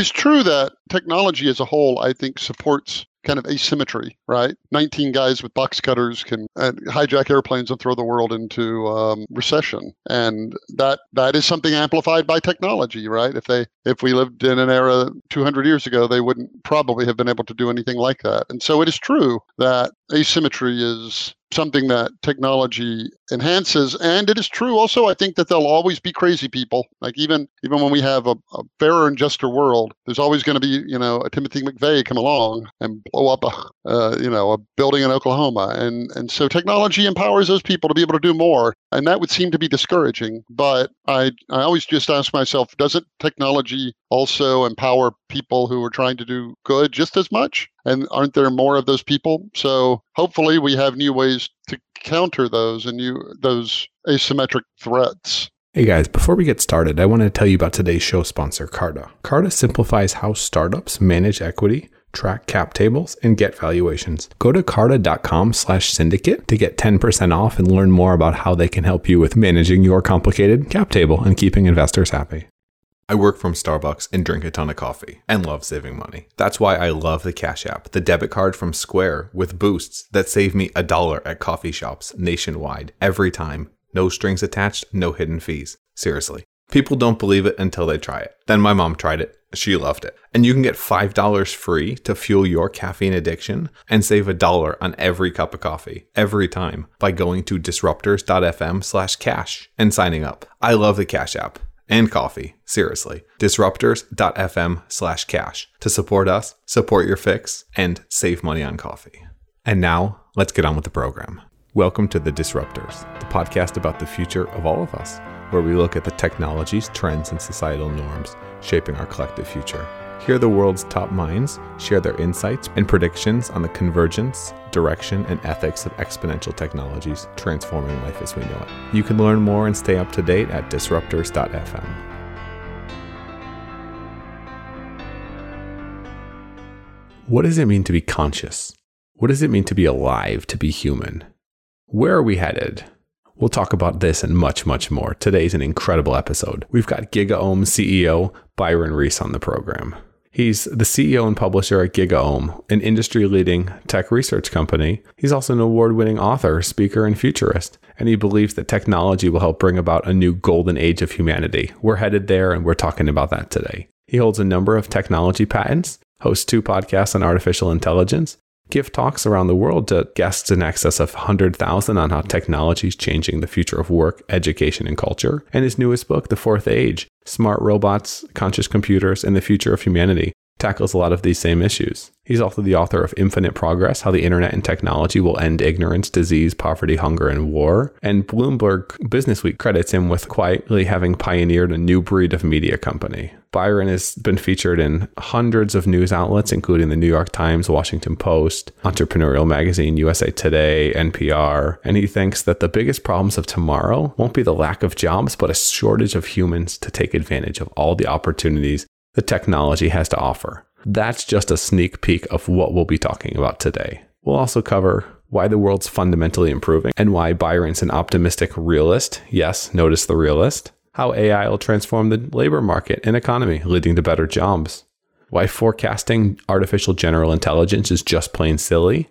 it is true that technology as a whole, I think, supports kind of asymmetry, right? 19 guys with box cutters can uh, hijack airplanes and throw the world into um, recession, and that that is something amplified by technology, right? If they if we lived in an era 200 years ago, they wouldn't probably have been able to do anything like that. And so it is true that asymmetry is something that technology enhances and it is true. Also i think that there'll always be crazy people. Like even even when we have a, a fairer and juster world there's always going to be you know a timothy mcveigh come along and blow up a uh, you know a building in oklahoma. And and so technology empowers those people to be able to do more and that would seem to be discouraging. But i i always just ask myself doesn't technology also empower people who are trying to do good just as much and aren't there more of those people? So hopefully we have new ways to counter those and new those asymmetric threats. Hey guys, before we get started, I want to tell you about today's show sponsor, Carta. Carta simplifies how startups manage equity, track cap tables, and get valuations. Go to carta.com slash syndicate to get 10% off and learn more about how they can help you with managing your complicated cap table and keeping investors happy. I work from Starbucks and drink a ton of coffee and love saving money. That's why I love the Cash App, the debit card from Square with boosts that save me a dollar at coffee shops nationwide every time. No strings attached, no hidden fees. Seriously. People don't believe it until they try it. Then my mom tried it. She loved it. And you can get $5 free to fuel your caffeine addiction and save a dollar on every cup of coffee every time by going to disruptors.fm slash cash and signing up. I love the Cash App and coffee. Seriously. Disruptors.fm slash cash to support us, support your fix, and save money on coffee. And now, let's get on with the program. Welcome to The Disruptors, the podcast about the future of all of us, where we look at the technologies, trends, and societal norms shaping our collective future. Hear the world's top minds share their insights and predictions on the convergence, direction, and ethics of exponential technologies transforming life as we know it. You can learn more and stay up to date at disruptors.fm. What does it mean to be conscious? What does it mean to be alive, to be human? Where are we headed? We'll talk about this and much, much more. Today's an incredible episode. We've got GigaOM CEO Byron Reese on the program. He's the CEO and publisher at GigaOM, an industry leading tech research company. He's also an award winning author, speaker, and futurist. And he believes that technology will help bring about a new golden age of humanity. We're headed there, and we're talking about that today. He holds a number of technology patents, hosts two podcasts on artificial intelligence, give talks around the world to guests in excess of 100,000 on how technology is changing the future of work, education, and culture. And his newest book, The Fourth Age Smart Robots, Conscious Computers, and the Future of Humanity, tackles a lot of these same issues. He's also the author of Infinite Progress How the Internet and Technology Will End Ignorance, Disease, Poverty, Hunger, and War. And Bloomberg Businessweek credits him with quietly having pioneered a new breed of media company. Byron has been featured in hundreds of news outlets, including the New York Times, Washington Post, Entrepreneurial Magazine, USA Today, NPR. And he thinks that the biggest problems of tomorrow won't be the lack of jobs, but a shortage of humans to take advantage of all the opportunities the technology has to offer. That's just a sneak peek of what we'll be talking about today. We'll also cover why the world's fundamentally improving and why Byron's an optimistic realist. Yes, notice the realist. How AI will transform the labor market and economy, leading to better jobs. Why forecasting artificial general intelligence is just plain silly.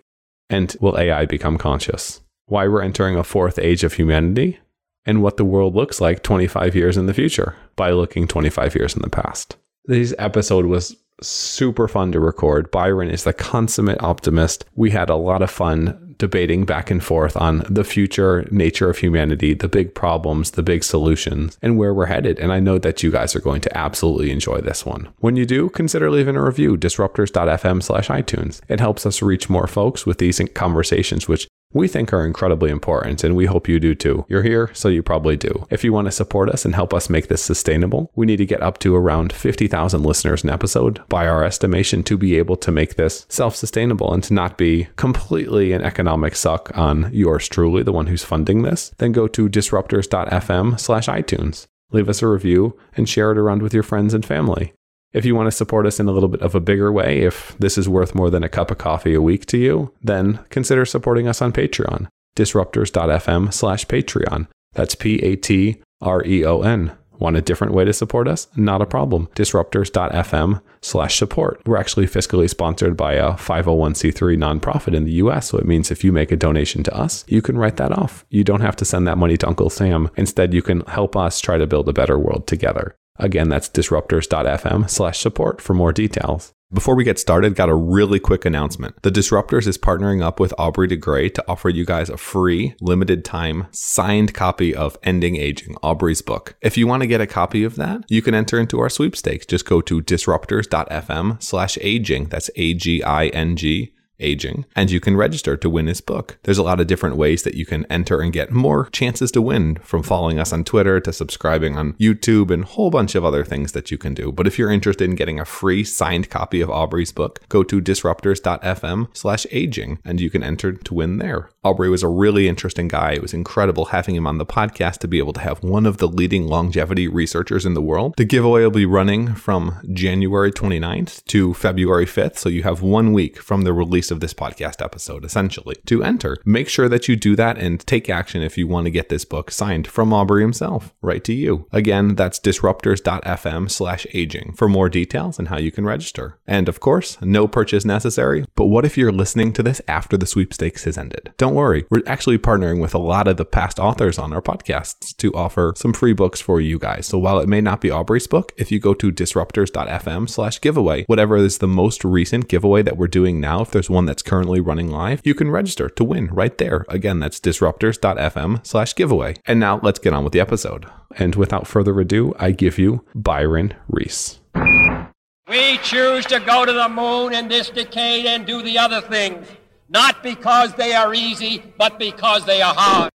And will AI become conscious? Why we're entering a fourth age of humanity and what the world looks like 25 years in the future by looking 25 years in the past. This episode was super fun to record. Byron is the consummate optimist. We had a lot of fun debating back and forth on the future nature of humanity, the big problems, the big solutions, and where we're headed. And I know that you guys are going to absolutely enjoy this one. When you do, consider leaving a review, disruptors.fm slash iTunes. It helps us reach more folks with these conversations, which we think are incredibly important, and we hope you do too. You're here, so you probably do. If you want to support us and help us make this sustainable, we need to get up to around 50,000 listeners an episode by our estimation to be able to make this self sustainable and to not be completely an economic suck on yours truly, the one who's funding this. Then go to disruptors.fm slash iTunes. Leave us a review and share it around with your friends and family. If you want to support us in a little bit of a bigger way, if this is worth more than a cup of coffee a week to you, then consider supporting us on Patreon. Disruptors.fm slash Patreon. That's P A T R E O N. Want a different way to support us? Not a problem. Disruptors.fm slash support. We're actually fiscally sponsored by a 501c3 nonprofit in the US. So it means if you make a donation to us, you can write that off. You don't have to send that money to Uncle Sam. Instead, you can help us try to build a better world together. Again, that's disruptors.fm slash support for more details. Before we get started, got a really quick announcement. The Disruptors is partnering up with Aubrey de Grey to offer you guys a free, limited time, signed copy of Ending Aging, Aubrey's book. If you want to get a copy of that, you can enter into our sweepstakes. Just go to disruptors.fm slash aging. That's A-G-I-N-G aging, and you can register to win his book. There's a lot of different ways that you can enter and get more chances to win from following us on Twitter to subscribing on YouTube and a whole bunch of other things that you can do. But if you're interested in getting a free signed copy of Aubrey's book, go to disruptors.fm slash aging and you can enter to win there. Aubrey was a really interesting guy. It was incredible having him on the podcast to be able to have one of the leading longevity researchers in the world. The giveaway will be running from January 29th to February 5th. So you have one week from the release of this podcast episode, essentially, to enter. Make sure that you do that and take action if you want to get this book signed from Aubrey himself, right to you. Again, that's disruptors.fm slash aging for more details and how you can register. And of course, no purchase necessary. But what if you're listening to this after the sweepstakes has ended? Don't worry, we're actually partnering with a lot of the past authors on our podcasts to offer some free books for you guys. So while it may not be Aubrey's book, if you go to disruptors.fm slash giveaway, whatever is the most recent giveaway that we're doing now, if there's one one that's currently running live, you can register to win right there. Again, that's disruptors.fm slash giveaway. And now let's get on with the episode. And without further ado, I give you Byron Reese. We choose to go to the moon in this decade and do the other things, not because they are easy, but because they are hard.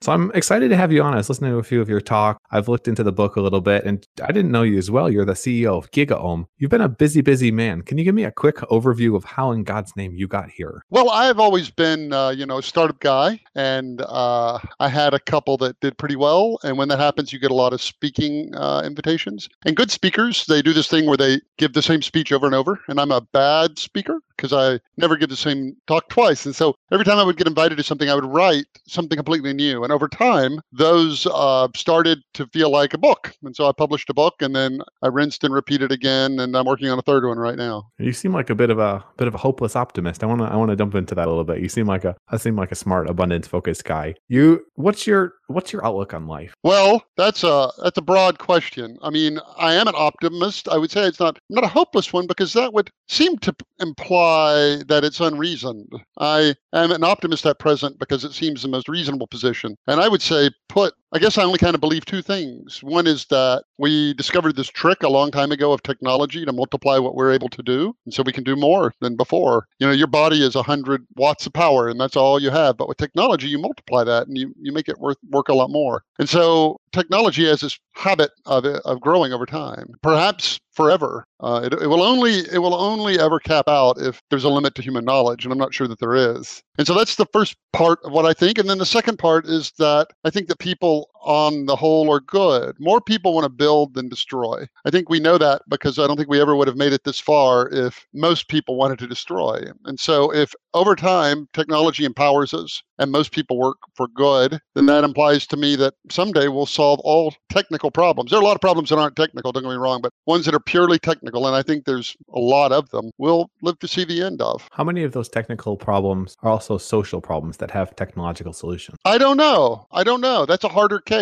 So I'm excited to have you on. I was listening to a few of your talk. I've looked into the book a little bit, and I didn't know you as well. You're the CEO of GigaOM. You've been a busy, busy man. Can you give me a quick overview of how, in God's name, you got here? Well, I've always been, uh, you know, a startup guy, and uh, I had a couple that did pretty well. And when that happens, you get a lot of speaking uh, invitations. And good speakers, they do this thing where they give the same speech over and over. And I'm a bad speaker because I never give the same talk twice. And so every time I would get invited to something, I would write something completely new. And over time, those uh, started to feel like a book. And so I published a book, and then I rinsed and repeated again, and I'm working on a third one right now. You seem like a bit of a bit of a hopeless optimist. I want to I want to jump into that a little bit. You seem like a I seem like a smart, abundance focused guy. You what's your what's your outlook on life? Well, that's a that's a broad question. I mean, I am an optimist. I would say it's not not a hopeless one because that would seem to imply that it's unreasoned. I am an optimist at present because it seems the most reasonable position. And I would say, put, I guess I only kind of believe two things. One is that we discovered this trick a long time ago of technology to multiply what we're able to do. And so we can do more than before. You know, your body is 100 watts of power, and that's all you have. But with technology, you multiply that and you, you make it worth, work a lot more. And so technology has this habit of, of growing over time. Perhaps forever. Uh, it, it will only it will only ever cap out if there's a limit to human knowledge, and I'm not sure that there is. And so that's the first part of what I think. And then the second part is that I think that people on the whole are good. More people want to build than destroy. I think we know that because I don't think we ever would have made it this far if most people wanted to destroy. And so if over time technology empowers us and most people work for good, then that implies to me that someday we'll solve all technical problems. There are a lot of problems that aren't technical, don't get me wrong, but ones that are purely technical, and I think there's a lot of them, we'll live to see the end of. How many of those technical problems are also social problems that have technological solutions? I don't know. I don't know. That's a harder case.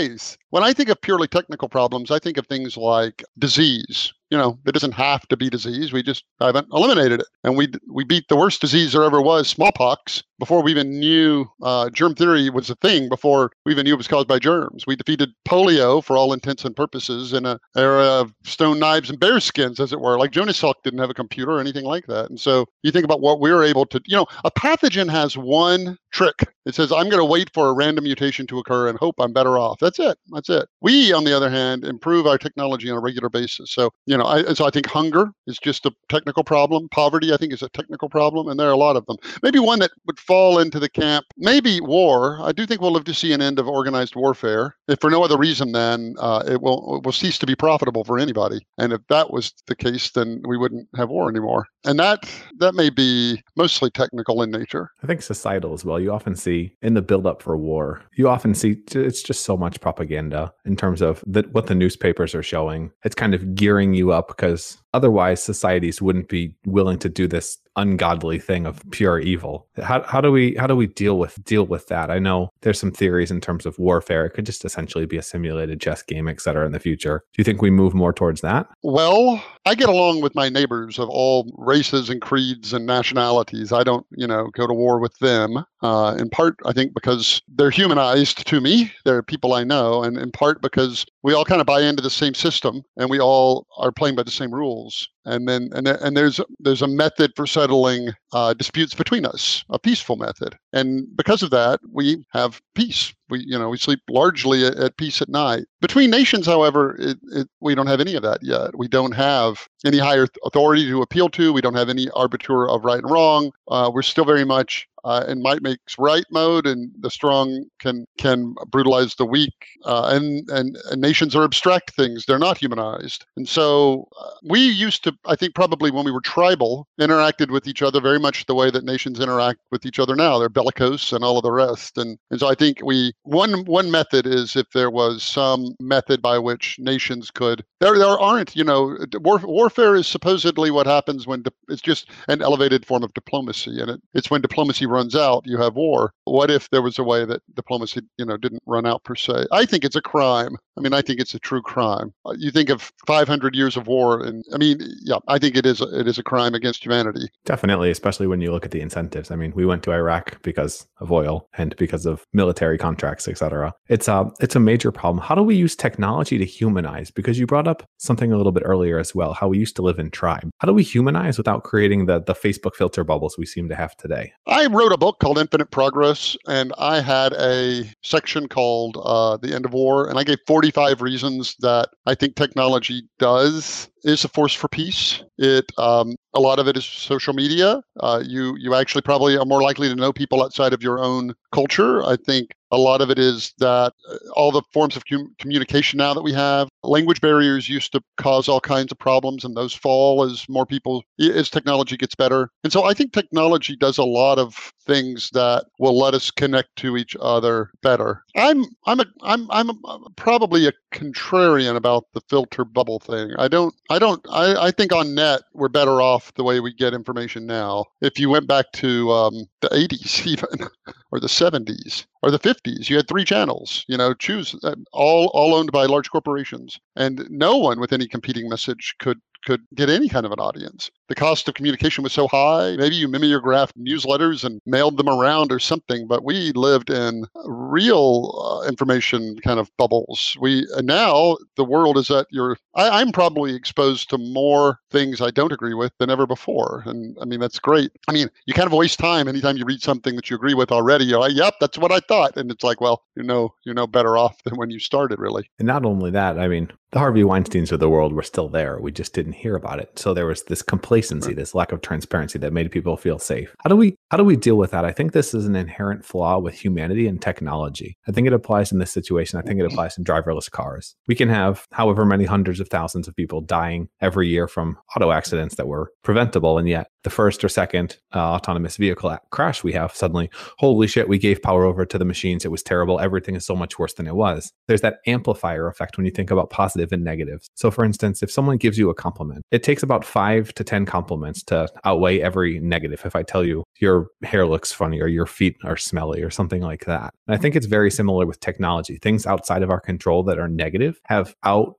When I think of purely technical problems, I think of things like disease. You know, it doesn't have to be disease. We just haven't eliminated it, and we we beat the worst disease there ever was, smallpox, before we even knew uh, germ theory was a thing. Before we even knew it was caused by germs, we defeated polio for all intents and purposes in an era of stone knives and bear skins, as it were. Like Jonas Salk didn't have a computer or anything like that, and so you think about what we we're able to. You know, a pathogen has one trick. It says, "I'm going to wait for a random mutation to occur and hope I'm better off." That's it. That's it. We, on the other hand, improve our technology on a regular basis. So, you know, I, so I think hunger is just a technical problem. Poverty, I think, is a technical problem, and there are a lot of them. Maybe one that would fall into the camp, maybe war. I do think we'll live to see an end of organized warfare. If for no other reason, than uh, it will it will cease to be profitable for anybody. And if that was the case, then we wouldn't have war anymore. And that that may be mostly technical in nature. I think societal as well. You often see in the buildup for war, you often see it's just so much propaganda in terms of the, what the newspapers are showing. It's kind of gearing you up because otherwise societies wouldn't be willing to do this ungodly thing of pure evil. How, how do we how do we deal with deal with that? I know there's some theories in terms of warfare. It could just essentially be a simulated chess game, et cetera, in the future. Do you think we move more towards that? Well, I get along with my neighbors of all races and creeds and nationalities. I don't, you know, go to war with them. Uh, in part, I think because they're humanized to me. They're people I know, and in part because we all kind of buy into the same system and we all are playing by the same rules and then and, and there's there's a method for settling uh, disputes between us, a peaceful method, and because of that, we have peace. We you know we sleep largely at, at peace at night. Between nations, however, it, it, we don't have any of that yet. We don't have any higher authority to appeal to. We don't have any arbiter of right and wrong. Uh, we're still very much uh, in might makes right mode, and the strong can can brutalize the weak. Uh, and, and, and nations are abstract things; they're not humanized. And so uh, we used to, I think, probably when we were tribal, interacted with each other very much the way that nations interact with each other now. They're bellicose and all of the rest. And and so I think we one one method is if there was some method by which nations could there there aren't you know war, warfare is supposedly what happens when di- it's just an elevated form of diplomacy and it, it's when diplomacy runs out, you have war. What if there was a way that diplomacy, you know, didn't run out per se? I think it's a crime. I mean, I think it's a true crime. Uh, you think of 500 years of war, and I mean, yeah, I think it is a, it is a crime against humanity. Definitely, especially when you look at the incentives. I mean, we went to Iraq because of oil and because of military contracts, etc. It's a it's a major problem. How do we use technology to humanize? Because you brought up something a little bit earlier as well. How we used to live in tribe. How do we humanize without creating the the Facebook filter bubbles we seem to have today? I wrote a book called Infinite Progress, and I had a section called uh, The End of War, and I gave 45 reasons that I think technology does is a force for peace. It um, a lot of it is social media. Uh, you you actually probably are more likely to know people outside of your own culture. I think a lot of it is that uh, all the forms of com- communication now that we have, language barriers used to cause all kinds of problems, and those fall as more people, as technology gets better. And so I think technology does a lot of things that will let us connect to each other better. I'm I'm a I'm I'm a, probably a contrarian about the filter bubble thing. I don't I don't I, I think on net we're better off the way we get information now. If you went back to um, the 80s even or the 70s or the 50s you had three channels you know choose uh, all all owned by large corporations and no one with any competing message could could get any kind of an audience. The cost of communication was so high. Maybe you mimeographed newsletters and mailed them around or something, but we lived in real uh, information kind of bubbles. We now the world is at your. I, I'm probably exposed to more things I don't agree with than ever before, and I mean that's great. I mean you kind of waste time anytime you read something that you agree with already. You're like, yep, that's what I thought, and it's like, well, you know, you're no better off than when you started, really. And not only that, I mean, the Harvey Weinsteins of the world were still there. We just didn't hear about it. So there was this complacency, right. this lack of transparency that made people feel safe. How do we how do we deal with that? I think this is an inherent flaw with humanity and technology. I think it applies in this situation. I think it applies in driverless cars. We can have however many hundreds of thousands of people dying every year from auto accidents that were preventable, and yet the first or second uh, autonomous vehicle crash we have suddenly, holy shit, we gave power over to the machines. It was terrible. Everything is so much worse than it was. There's that amplifier effect when you think about positive and negatives. So, for instance, if someone gives you a compliment, it takes about five to 10 compliments to outweigh every negative. If I tell you your hair looks funny or your feet are smelly or something like that. And I think it's very similar with technology. Things outside of our control that are negative have out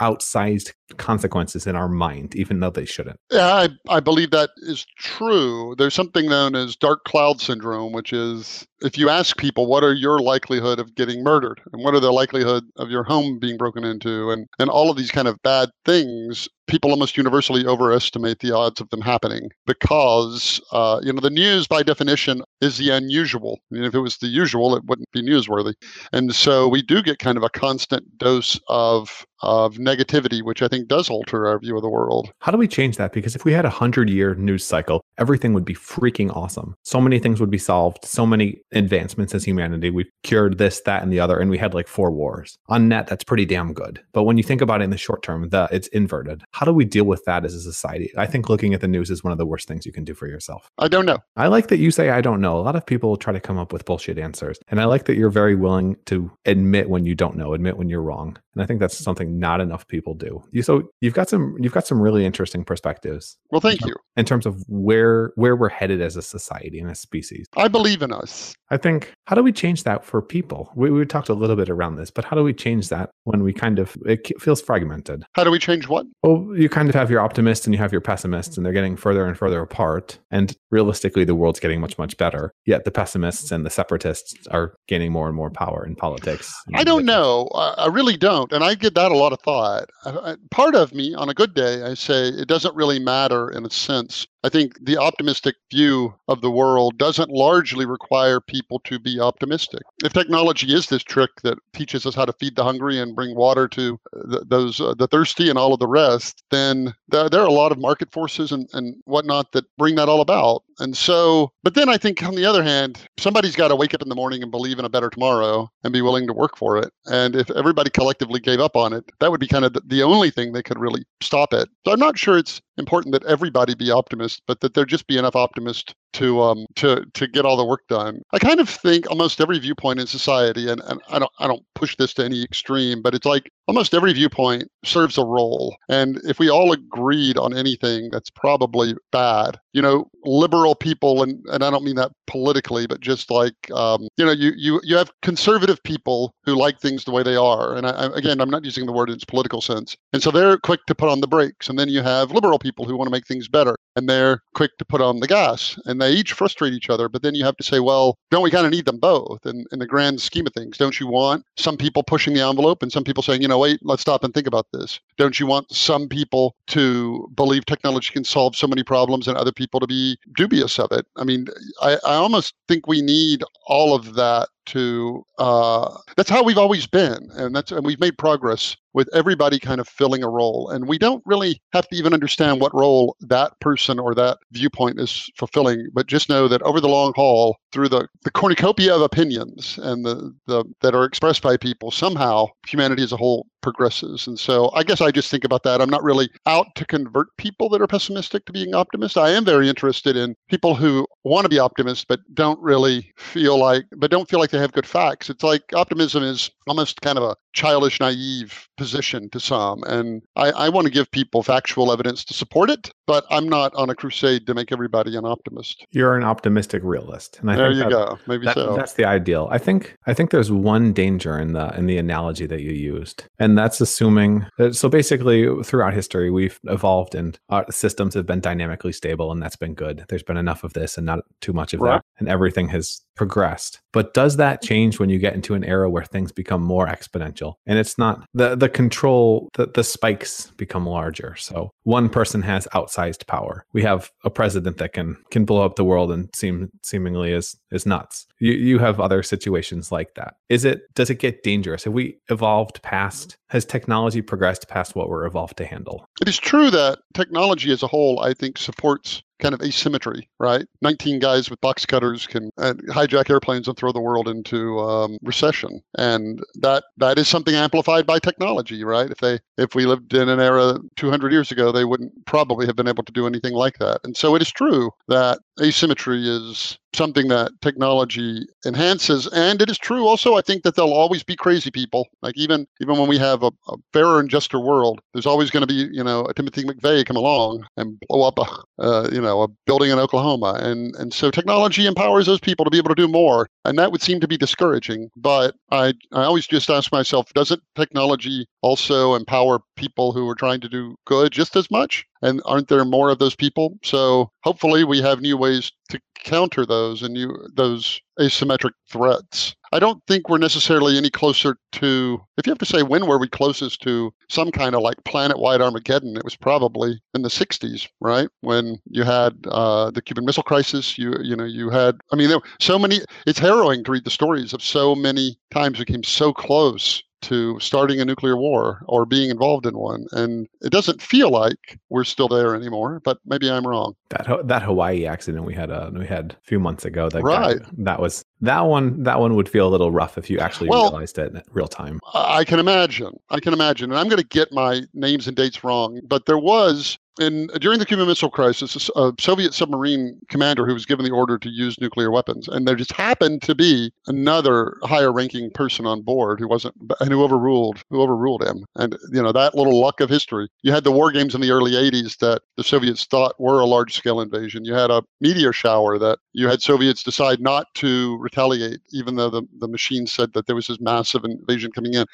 outsized consequences in our mind, even though they shouldn't. Yeah, I, I believe that is true. There's something known as dark cloud syndrome, which is if you ask people what are your likelihood of getting murdered and what are the likelihood of your home being broken into and, and all of these kind of bad things people almost universally overestimate the odds of them happening because uh, you know the news by definition is the unusual. I mean, if it was the usual, it wouldn't be newsworthy. And so we do get kind of a constant dose of of negativity, which I think does alter our view of the world. How do we change that? Because if we had a hundred year news cycle, everything would be freaking awesome. So many things would be solved, so many advancements as humanity. We've cured this, that, and the other, and we had like four wars. On net, that's pretty damn good. But when you think about it in the short term, the it's inverted. How do we deal with that as a society? I think looking at the news is one of the worst things you can do for yourself. I don't know. I like that you say I don't know. A lot of people try to come up with bullshit answers. And I like that you're very willing to admit when you don't know, admit when you're wrong. And I think that's something not enough people do. You so you've got some you've got some really interesting perspectives. Well, thank you. In terms of where where we're headed as a society and a species. I believe in us. I think how do we change that for people? We, we talked a little bit around this, but how do we change that when we kind of it feels fragmented? How do we change what? Well, you kind of have your optimists and you have your pessimists, and they're getting further and further apart. And realistically, the world's getting much much better. Yet the pessimists and the separatists are gaining more and more power in politics. I don't know. I really don't, and I give that a lot of thought. Part of me, on a good day, I say it doesn't really matter in a sense I think the optimistic view of the world doesn't largely require people to be optimistic. If technology is this trick that teaches us how to feed the hungry and bring water to the, those uh, the thirsty and all of the rest, then there, there, are a lot of market forces and, and whatnot that bring that all about. And so, but then I think on the other hand, somebody's got to wake up in the morning and believe in a better tomorrow and be willing to work for it. And if everybody collectively gave up on it, that would be kind of the, the only thing that could really stop it. So I'm not sure it's important that everybody be optimist, but that there just be enough optimists to um to to get all the work done. I kind of think almost every viewpoint in society, and, and I don't I don't push this to any extreme, but it's like almost every viewpoint serves a role. And if we all agreed on anything, that's probably bad. You know, liberal people, and, and I don't mean that politically, but just like um, you know, you you you have conservative people who like things the way they are. And I, again, I'm not using the word in its political sense. And so they're quick to put on the brakes. And then you have liberal people who want to make things better, and they're quick to put on the gas. And they each frustrate each other. But then you have to say, well, don't we kind of need them both in, in the grand scheme of things? Don't you want some people pushing the envelope and some people saying, you know, wait, let's stop and think about this? Don't you want some people to believe technology can solve so many problems and other people to be dubious of it? I mean, I, I almost think we need all of that to uh, that's how we've always been and that's and we've made progress with everybody kind of filling a role and we don't really have to even understand what role that person or that viewpoint is fulfilling but just know that over the long haul through the, the cornucopia of opinions and the, the that are expressed by people somehow humanity as a whole progresses and so i guess i just think about that. I'm not really out to convert people that are pessimistic to being optimists i am very interested in people who want to be optimists but don't really feel like but don't feel like they have good facts. It's like optimism is almost kind of a childish, naive position to some. And I, I, want to give people factual evidence to support it, but I'm not on a crusade to make everybody an optimist. You're an optimistic realist. And I there you that, go. Maybe that, so. That's the ideal. I think I think there's one danger in the in the analogy that you used. And that's assuming that so basically throughout history we've evolved and our systems have been dynamically stable and that's been good. There's been enough of this and not too much of right. that. And everything has progressed. But does that mm-hmm. change when you get into an era where things become more exponential? And it's not the the control the, the spikes become larger. So one person has outsized power. We have a president that can can blow up the world and seem seemingly is is nuts. You you have other situations like that. Is it does it get dangerous? Have we evolved past has technology progressed past what we're evolved to handle? It is true that technology as a whole, I think, supports kind of asymmetry, right? 19 guys with box cutters can hijack airplanes and throw the world into um, recession, and that that is something amplified by technology, right? If they if we lived in an era 200 years ago, they wouldn't probably have been able to do anything like that. And so it is true that asymmetry is something that technology enhances. And it is true also i think that there'll always be crazy people. Like even even when we have a, a fairer and juster world there's always going to be you know a timothy mcveigh come along and blow up a uh, you know a building in oklahoma. And and so technology empowers those people to be able to do more. And that would seem to be discouraging. But i i always just ask myself doesn't technology also empower people who are trying to do good just as much? And aren't there more of those people? So hopefully we have new ways to counter those and you those asymmetric threats. I don't think we're necessarily any closer to if you have to say when were we closest to some kind of like planet-wide armageddon it was probably in the 60s right? When you had uh, the cuban missile crisis you you know you had i mean there were so many it's harrowing to read the stories of so many times we came so close to starting a nuclear war or being involved in one. And it doesn't feel like we're still there anymore, but maybe I'm wrong. That that Hawaii accident we had uh, we had a few months ago that right. Guy, that was that one that one would feel a little rough if you actually well, realized it in real time. I can imagine. I can imagine. And I'm going to get my names and dates wrong, but there was in during the Cuban Missile Crisis, a Soviet submarine commander who was given the order to use nuclear weapons, and there just happened to be another higher-ranking person on board who wasn't, and who overruled, who overruled him. And you know that little luck of history. You had the war games in the early '80s that the Soviets thought were a large-scale invasion. You had a meteor shower that you had Soviets decide not to retaliate, even though the the machine said that there was this massive invasion coming in.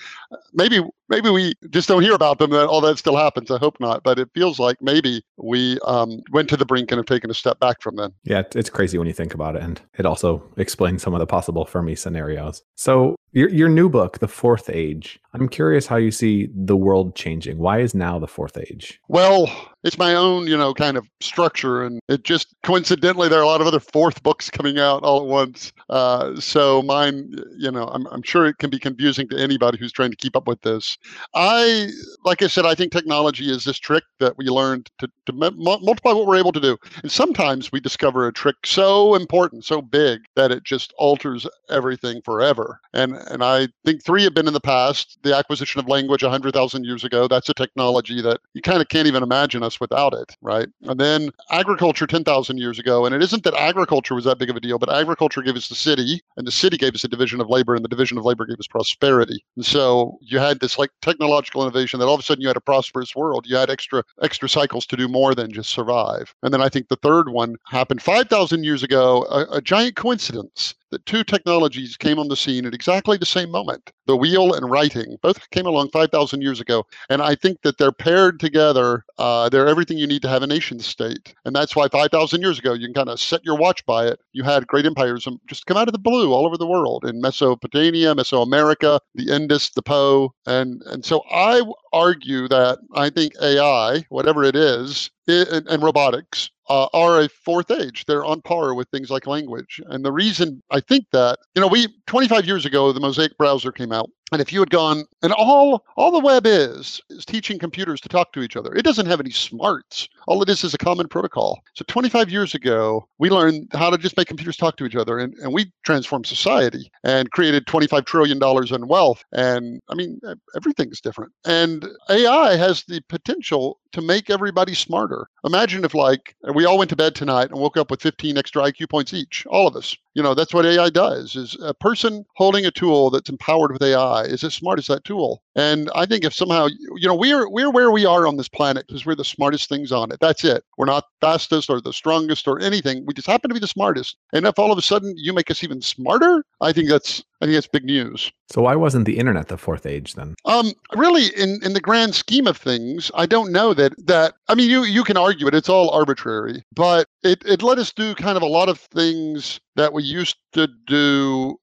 Maybe maybe we just don't hear about them. That all that still happens. I hope not, but it feels like maybe we um, went to the brink and have taken a step back from then. Yeah, it's crazy when you think about it, and it also explains some of the possible Fermi scenarios. So your your new book, The Fourth Age. I'm curious how you see the world changing. Why is now the fourth age? Well, it's my own, you know, kind of structure, and it just coincidentally there are a lot of other fourth books coming out all at once. Uh, so mine, you know, I'm I'm sure it can be confusing to anybody who's trying to keep up with this. I, like I said, I think technology is this trick that we learned to to multiply what we're able to do, and sometimes we discover a trick so important, so big that it just alters everything forever. And and I think three have been in the past. The acquisition of language 100,000 years ago, that's a technology that you kind of can't even imagine us without it, right? And then agriculture 10,000 years ago. And it isn't that agriculture was that big of a deal, but agriculture gave us the city, and the city gave us a division of labor, and the division of labor gave us prosperity. And so you had this like technological innovation that all of a sudden you had a prosperous world. You had extra extra cycles to do more than just survive. And then I think the third one happened 5,000 years ago, a, a giant coincidence that two technologies came on the scene at exactly the same moment. The wheel and writing both came along 5,000 years ago. And I think that they're paired together. Uh, they're everything you need to have a nation state. And that's why 5,000 years ago, you can kind of set your watch by it. You had great empires just come out of the blue all over the world in Mesopotamia, Mesoamerica, the Indus, the Po. And, and so I argue that I think AI, whatever it is, it, and, and robotics uh, are a fourth age. They're on par with things like language. And the reason I think that, you know, we 25 years ago, the Mosaic browser came out. And if you had gone, and all all the web is is teaching computers to talk to each other. It doesn't have any smarts. All it is is a common protocol. So 25 years ago, we learned how to just make computers talk to each other, and, and we transformed society and created 25 trillion dollars in wealth. And I mean, everything's different. And AI has the potential to make everybody smarter. Imagine if, like, we all went to bed tonight and woke up with 15 extra IQ points each, all of us. You know, that's what AI does. Is a person holding a tool that's empowered with AI is as smart as that tool. And I think if somehow, you know, we're we're where we are on this planet because we're the smartest things on it. That's it. We're not fastest or the strongest or anything. We just happen to be the smartest. And if all of a sudden you make us even smarter, I think that's I think that's big news. So why wasn't the internet the fourth age then? Um, really, in, in the grand scheme of things, I don't know that that I mean you you can argue it. It's all arbitrary, but it, it let us do kind of a lot of things that we used to do.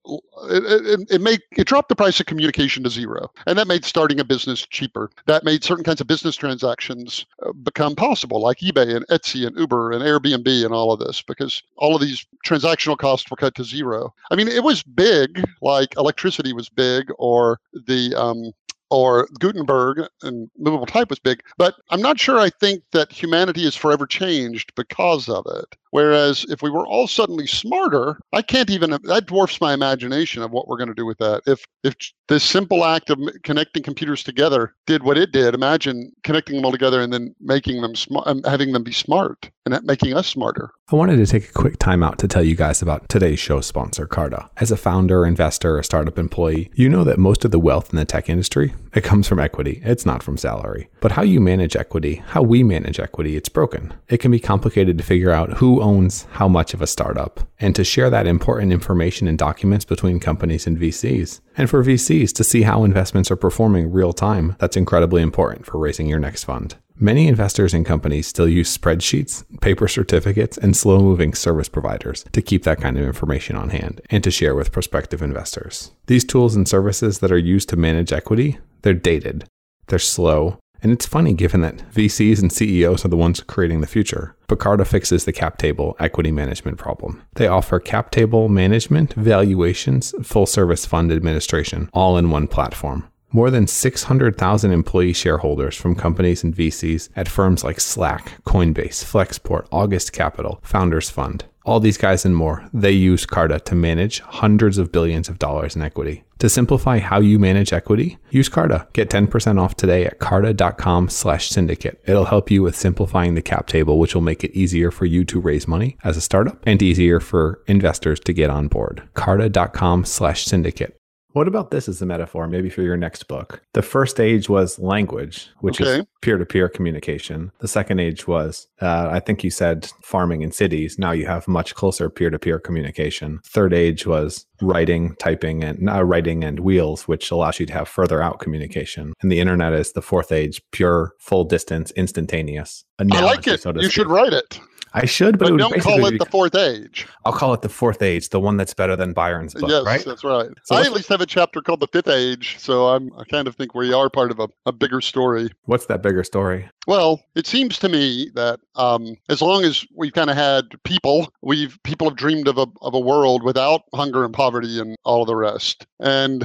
It, it, it made it dropped the price of communication to zero, and that made starting a business cheaper. That made certain kinds of business transactions uh, become possible, like eBay and Etsy and Uber and Airbnb and all of this, because all of these transactional costs were cut to zero. I mean, it was big, like electricity was big, or the um, or Gutenberg and movable type was big, but I'm not sure I think that humanity is forever changed because of it. Whereas if we were all suddenly smarter, I can't even that dwarfs my imagination of what we're going to do with that. If if this simple act of connecting computers together did what it did, imagine connecting them all together and then making them smart, um, having them be smart and that making us smarter. I wanted to take a quick time out to tell you guys about today's show sponsor, Carta. As a founder, investor, a startup employee, you know that most of the wealth in the tech industry it comes from equity. It's not from salary. But how you manage equity, how we manage equity, it's broken. It can be complicated to figure out who owns how much of a startup and to share that important information and documents between companies and VCs. And for VCs to see how investments are performing real time, that's incredibly important for raising your next fund. Many investors and companies still use spreadsheets, paper certificates, and slow moving service providers to keep that kind of information on hand and to share with prospective investors. These tools and services that are used to manage equity, they're dated, they're slow, and it's funny given that VCs and CEOs are the ones creating the future. Picarda fixes the cap table equity management problem. They offer cap table management, valuations, full service fund administration, all in one platform More than 600,000 employee shareholders from companies and VCs at firms like Slack, Coinbase, Flexport, August Capital, Founders Fund. All these guys and more, they use Carta to manage hundreds of billions of dollars in equity. To simplify how you manage equity, use Carta. Get 10% off today at carta.com slash syndicate. It'll help you with simplifying the cap table, which will make it easier for you to raise money as a startup and easier for investors to get on board. carta.com slash syndicate. What about this as a metaphor, maybe for your next book? The first age was language, which Okay. is peer to peer communication. The second age was, uh, I think you said farming in cities. Now you have much closer peer to peer communication. Third age was writing, typing, and uh, writing and wheels, which allows you to have further out communication. And the internet is the fourth age, pure, full distance, instantaneous. I like it. so you should write it, I should, but, but it don't call it the fourth age. I'll call it the fourth age, the one that's better than Byron's book, yes, right? that's right. So I at least have a chapter called the fifth age, so I'm I kind of think we are part of a, a bigger story. What's that bigger story? Well, it seems to me that um, as long as we've kind of had people, we've people have dreamed of a of a world without hunger and poverty and all of the rest, and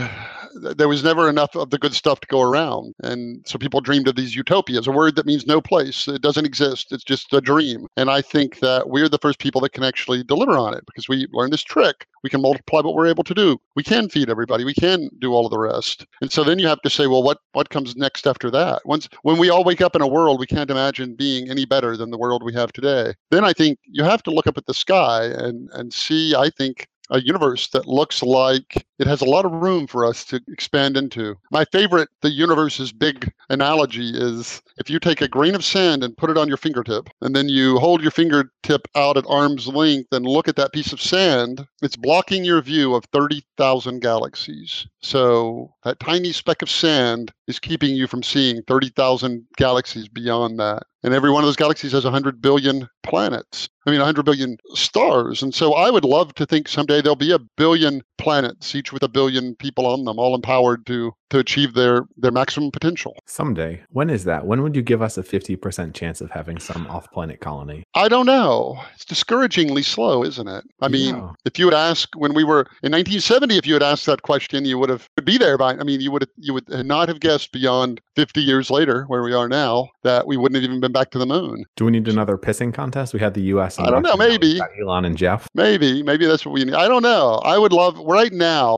there was never enough of the good stuff to go around, and so people dreamed of these utopias, a word that means no place. It doesn't exist. It's just a dream, and I think that we're the first people that can actually deliver on it because we learned this trick. We can multiply what we're able to do. We can feed everybody. We can do all of the rest. And so then you have to say, well, what what comes next after that? Once when we all wake up in a world we can't imagine being any better than the world we have today, then I think you have to look up at the sky and and see. I think a universe that looks like it has a lot of room for us to expand into. My favorite, the universe's big analogy is if you take a grain of sand and put it on your fingertip, and then you hold your fingertip out at arm's length and look at that piece of sand, it's blocking your view of 30,000 galaxies. So that tiny speck of sand is keeping you from seeing 30,000 galaxies beyond that. And every one of those galaxies has 100 billion planets. I mean, 100 billion stars. And so I would love to think someday there'll be a billion planets, each with a billion people on them, all empowered to to achieve their their maximum potential. Someday. When is that? When would you give us a 50% chance of having some off planet colony? I don't know. It's discouragingly slow, isn't it? I mean, Yeah. if you would ask when we were in 1970, if you had asked that question, you would have would be there by. I mean, you would you would not have guessed beyond 50 years later, where we are now, that we wouldn't have even been back to the moon. Do we need another pissing contest? We had the US. And I don't know, Russia. Now maybe. Elon and Jeff. Maybe, maybe that's what we need. I don't know. I would love right now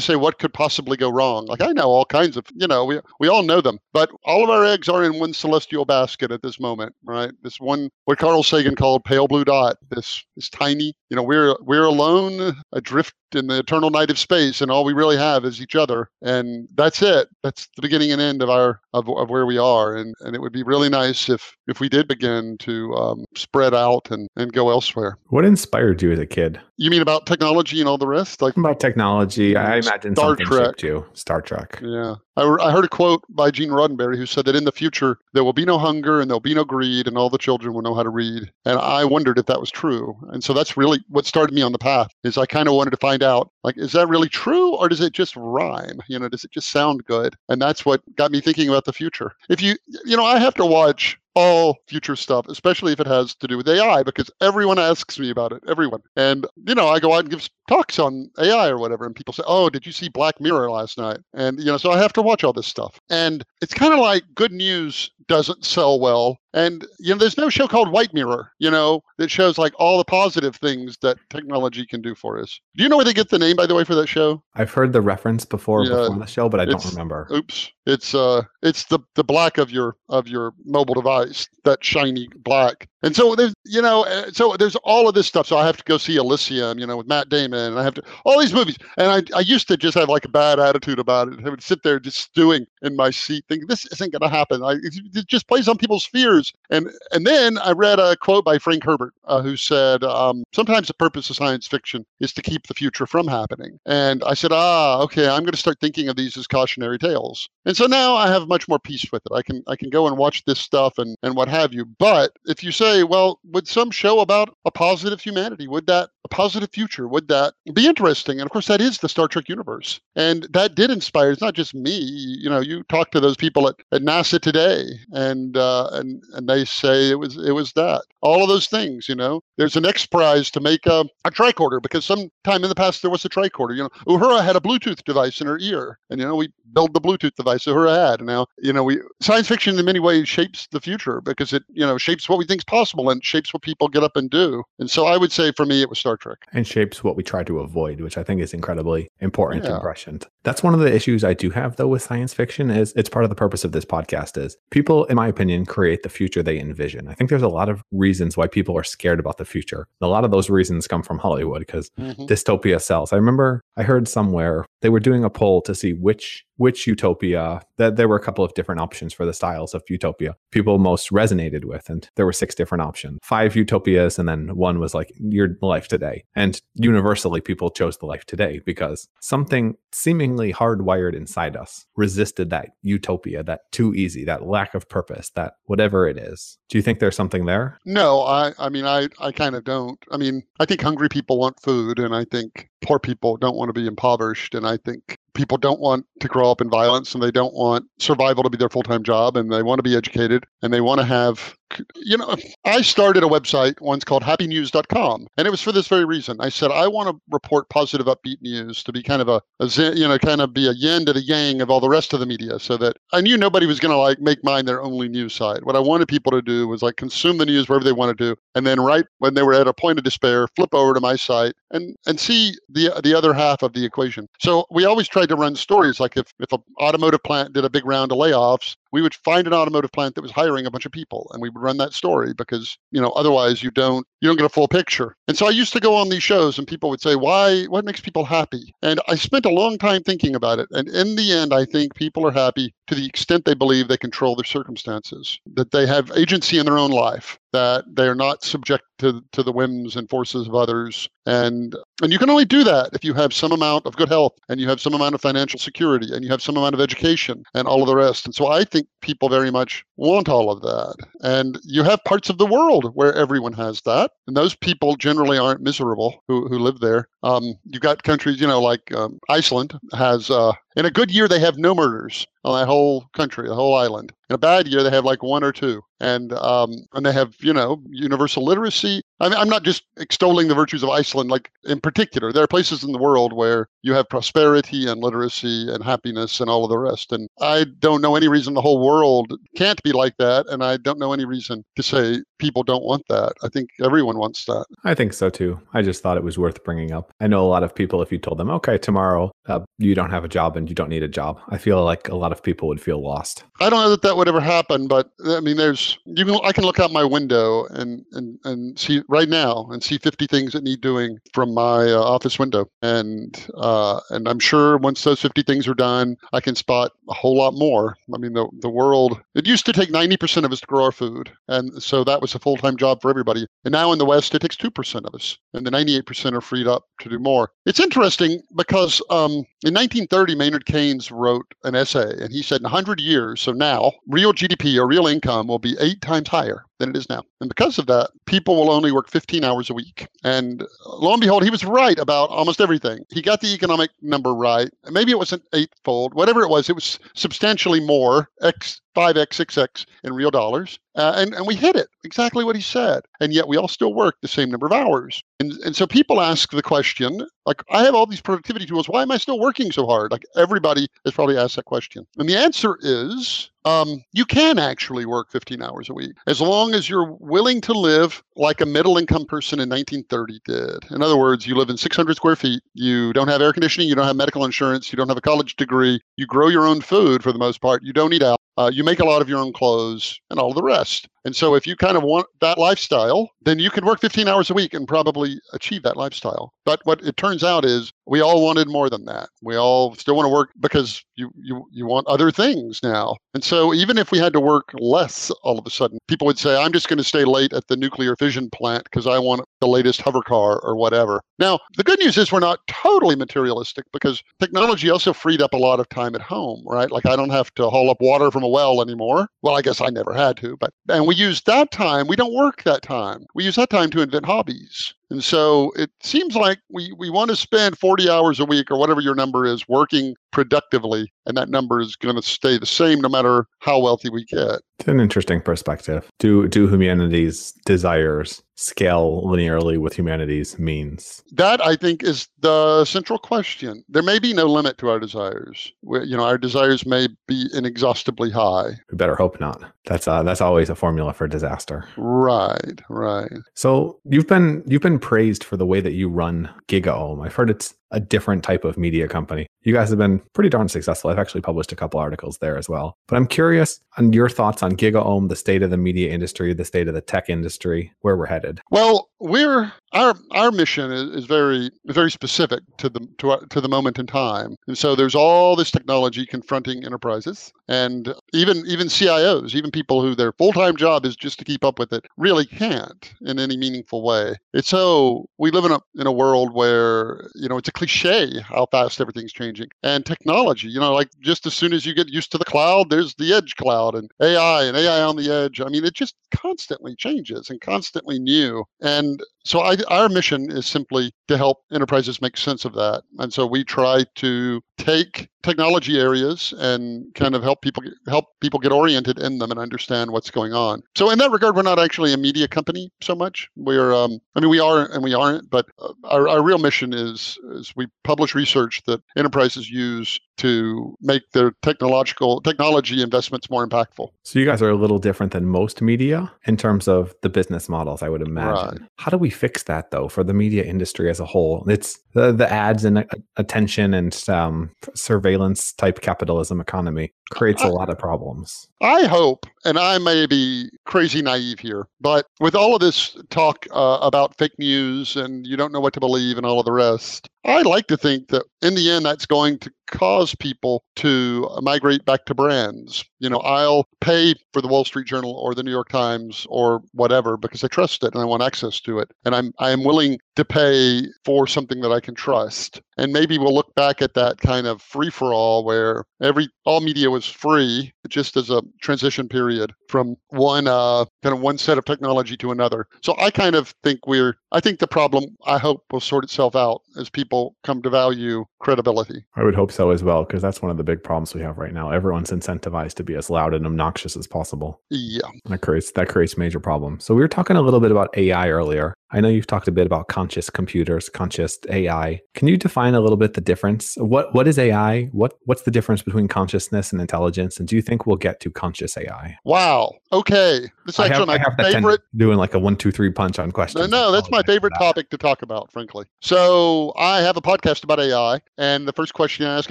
say what could possibly go wrong. Like I know all kinds of, you know, we we all know them, but all of our eggs are in one celestial basket at this moment, right? This one, what Carl Sagan called pale blue dot. This this tiny, you know, we're we're alone, adrift in the eternal night of space, and all we really have is each other, and that's it. That's the beginning and end of our of, of where we are, and and it would be really nice if if we did begin to um, spread out and and go elsewhere. What inspired you as a kid? You mean about technology and all the rest? Like, About technology. I imagine Star Trek. you. Star Trek. yeah. I, I heard a quote by Gene Roddenberry who said that in the future there will be no hunger and there'll be no greed and all the children will know how to read. And I wondered if that was true. And so that's really what started me on the path. Is I kind of wanted to find out like is that really true or does it just rhyme? You know, does it just sound good? And that's what got me thinking about the future. If you you know, I have to watch all future stuff, especially if it has to do with AI, because everyone asks me about it. Everyone. And, you know, I go out and give talks on AI or whatever, and people say, Oh, did you see Black Mirror last night? And, you know, so I have to watch all this stuff. And it's kind of like good news doesn't sell well. And, you know, there's no show called White Mirror, you know, that shows like all the positive things that technology can do for us. Do you know where they get the name, by the way, for that show? I've heard the reference before Yeah, before the show, but I don't remember. Oops. It's uh it's the the black of your of your mobile device, that shiny black. And so there's you know, uh, so there's all of this stuff. So I have to go see Elysium, you know, with Matt Damon, and I have to all these movies. And I I used to just have like a bad attitude about it. I would sit there just stewing in my seat, thinking this isn't going to happen. I, it just plays on people's fears. And and then I read a quote by Frank Herbert, uh, who said, um, "Sometimes the purpose of science fiction is to keep the future from happening." And I said, "Ah, okay, I'm going to start thinking of these as cautionary tales." And so now I have much more peace with it. I can I can go and watch this stuff and and what have you. But if you say, well, would some show about a positive humanity? Would that a positive future? Would that be interesting? And of course, that is the Star Trek universe, and that did inspire. It's not just me. You know, you talk to those people at, at NASA today, and uh, and and they say it was it was that. All of those things, you know. There's an X Prize to make a, a tricorder because sometime in the past there was a tricorder. You know, Uhura had a Bluetooth device in her ear, and you know we build the Bluetooth device Uhura had. And now, you know, we science fiction in many ways shapes the future because it you know shapes what we think is possible and shapes what people get up and do. And so I would say for me it was Star Trek. And shapes what we try to avoid, which I think is incredibly important yeah. and prescient. That's one of the issues I do have though with science fiction is it's part of the purpose of this podcast is people, in my opinion, create the future they envision. I think there's a lot of reasons why people are scared about the future. And a lot of those reasons come from Hollywood because mm-hmm. dystopia sells. I remember I heard somewhere they were doing a poll to see which which utopia that there were a couple of different options for the styles of utopia people most resonated with and there were six different options. Five utopias and then one was like your life today. And universally people chose the life today because something seemingly hardwired inside us resisted that utopia that too easy that lack of purpose that whatever it is. Do you think there's something there? No i i mean i i kind of don't. I mean i think hungry people want food and i think poor people don't want to be impoverished and i think people don't want to grow up in violence and they don't want survival to be their full-time job and they want to be educated and they want to have you know, I started a website once called happynews.com, and it was for this very reason. I said, I want to report positive, upbeat news to be kind of a, a you know, kind of be a yin to the yang of all the rest of the media so that I knew nobody was going to like make mine their only news site. What I wanted people to do was like consume the news wherever they wanted to, and then right when they were at a point of despair, flip over to my site and, and see the, the other half of the equation. So we always tried to run stories. Like if, if an automotive plant did a big round of layoffs, we would find an automotive plant that was hiring a bunch of people and we would run that story because you know otherwise you don't you don't get a full picture and so i used to go on these shows and people would say why what makes people happy and i spent a long time thinking about it and in the end i think people are happy to the extent they believe they control their circumstances that they have agency in their own life that they're not subject to, to the whims and forces of others. And and you can only do that if you have some amount of good health and you have some amount of financial security and you have some amount of education and all of the rest. And so I think people very much want all of that. And you have parts of the world where everyone has that. And those people generally aren't miserable who, who live there. Um, you've got countries, you know, like um, Iceland has, uh, in a good year, they have no murders on that whole country, the whole island. In a bad year, they have like one or two, and um, and they have you know universal literacy. I mean, I'm not just extolling the virtues of Iceland, like in particular. There are places in the world where you have prosperity and literacy and happiness and all of the rest. And I don't know any reason the whole world can't be like that, and I don't know any reason to say people don't want that. I think everyone wants that. I think so too. I just thought it was worth bringing up. I know a lot of people. If you told them, okay, tomorrow uh, you don't have a job and you don't need a job, I feel like a lot of people would feel lost. I don't know that that would ever happen, but I mean, there's you can I can look out my window and and and see right now and see 50 things that need doing from my uh, office window, and uh, and I'm sure once those 50 things are done, I can spot a whole lot more. I mean, the the world it used to take 90% of us to grow our food, and so that was a full time job for everybody. And now in the West, it takes 2% of us, and the 98% are freed up to do more. It's interesting because um, in 1930, Maynard Keynes wrote an essay, and he said in 100 years, so now, real GDP or real income will be eight times higher than it is now. And because of that, people will only work 15 hours a week. And lo and behold, he was right about almost everything. He got the economic number right. Maybe it wasn't eightfold, whatever it was, it was substantially more, X 5x, 6x in real dollars. Uh, and, and we hit it, exactly what he said. And yet we all still work the same number of hours. And, and so people ask the question, like, I have all these productivity tools. Why am I still working so hard? Like everybody has probably asked that question. And the answer is um, you can actually work 15 hours a week as long as you're willing to live like a middle income person in 1930 did. In other words, you live in 600 square feet, you don't have air conditioning, you don't have medical insurance, you don't have a college degree, you grow your own food for the most part, you don't eat out, uh, you make a lot of your own clothes and all the rest. And so, if you kind of want that lifestyle, then you can work 15 hours a week and probably achieve that lifestyle. But what it turns out is we all wanted more than that. We all still want to work because you you you want other things now. And so, even if we had to work less all of a sudden, people would say, "I'm just going to stay late at the nuclear fission plant because I want the latest hover car or whatever." Now, the good news is we're not totally materialistic because technology also freed up a lot of time at home, right? Like I don't have to haul up water from a well anymore. Well, I guess I never had to, but and we use that time. We don't work that time. We use that time to invent hobbies And so it seems like we, we want to spend 40 hours a week or whatever your number is working productively, and that number is going to stay the same no matter how wealthy we get. It's an interesting perspective. Do do humanity's desires scale linearly with humanity's means? That I think is the central question. There may be no limit to our desires. We, you know, our desires may be inexhaustibly high. We better hope not. That's uh, that's always a formula for disaster. Right, right. So you've been you've been praised for the way that you run GigaOM. I've heard it's a different type of media company. You guys have been pretty darn successful. I've actually published a couple articles there as well. But I'm curious on your thoughts on GigaOM, the state of the media industry, the state of the tech industry, where we're headed. Well, we're our our mission is, is very very specific to the to, our, to the moment in time, and so there's all this technology confronting enterprises, and even even CIOs, even people who their full time job is just to keep up with it, really can't in any meaningful way. It's so we live in a in a world where you know it's a cliche how fast everything's changing, and technology, you know, like just as soon as you get used to the cloud, there's the edge cloud and AI and AI on the edge. I mean, it just constantly changes and constantly new, and so I, our mission is simply to help enterprises make sense of that. And so we try to take technology areas and kind of help people help people get oriented in them and understand what's going on. So in that regard, we're not actually a media company so much. We're, um, I mean, we are and we aren't, but uh, our, our real mission is is we publish research that enterprises use to make their technological technology investments more impactful. So you guys are a little different than most media in terms of the business models, I would imagine. Right. How do we fix that though for the media industry as a whole? It's the, the ads and uh, attention and um, surveillance type capitalism economy creates a lot of problems. I hope, and I may be crazy naive here, but with all of this talk uh, about fake news and you don't know what to believe and all of the rest, I like to think that in the end, that's going to cause people to migrate back to brands. You know, I'll pay for the Wall Street Journal or the New York Times or whatever because I trust it and I want access to it, and I'm I am willing to pay for something that I can trust. And maybe we'll look back at that kind of free for all where every all media was free just as a transition period from one uh, kind of one set of technology to another. So I kind of think we're I think the problem I hope will sort itself out as people come to value credibility. I would hope so as well because that's one of the big problems we have right now. Everyone's incentivized to be as loud and obnoxious as possible. Yeah. That creates that creates major problems. So we were talking a little bit about AI earlier. I know you've talked a bit about conscious computers, conscious AI. Can you define a little bit the difference? What what is AI? What what's the difference between consciousness and intelligence? And do you think we'll get to conscious AI? Wow. Okay. This is actually my favorite doing like a one, two, three punch on questions. No, no, that's my favorite topic to talk about, frankly. So I have a podcast about AI, and the first question I ask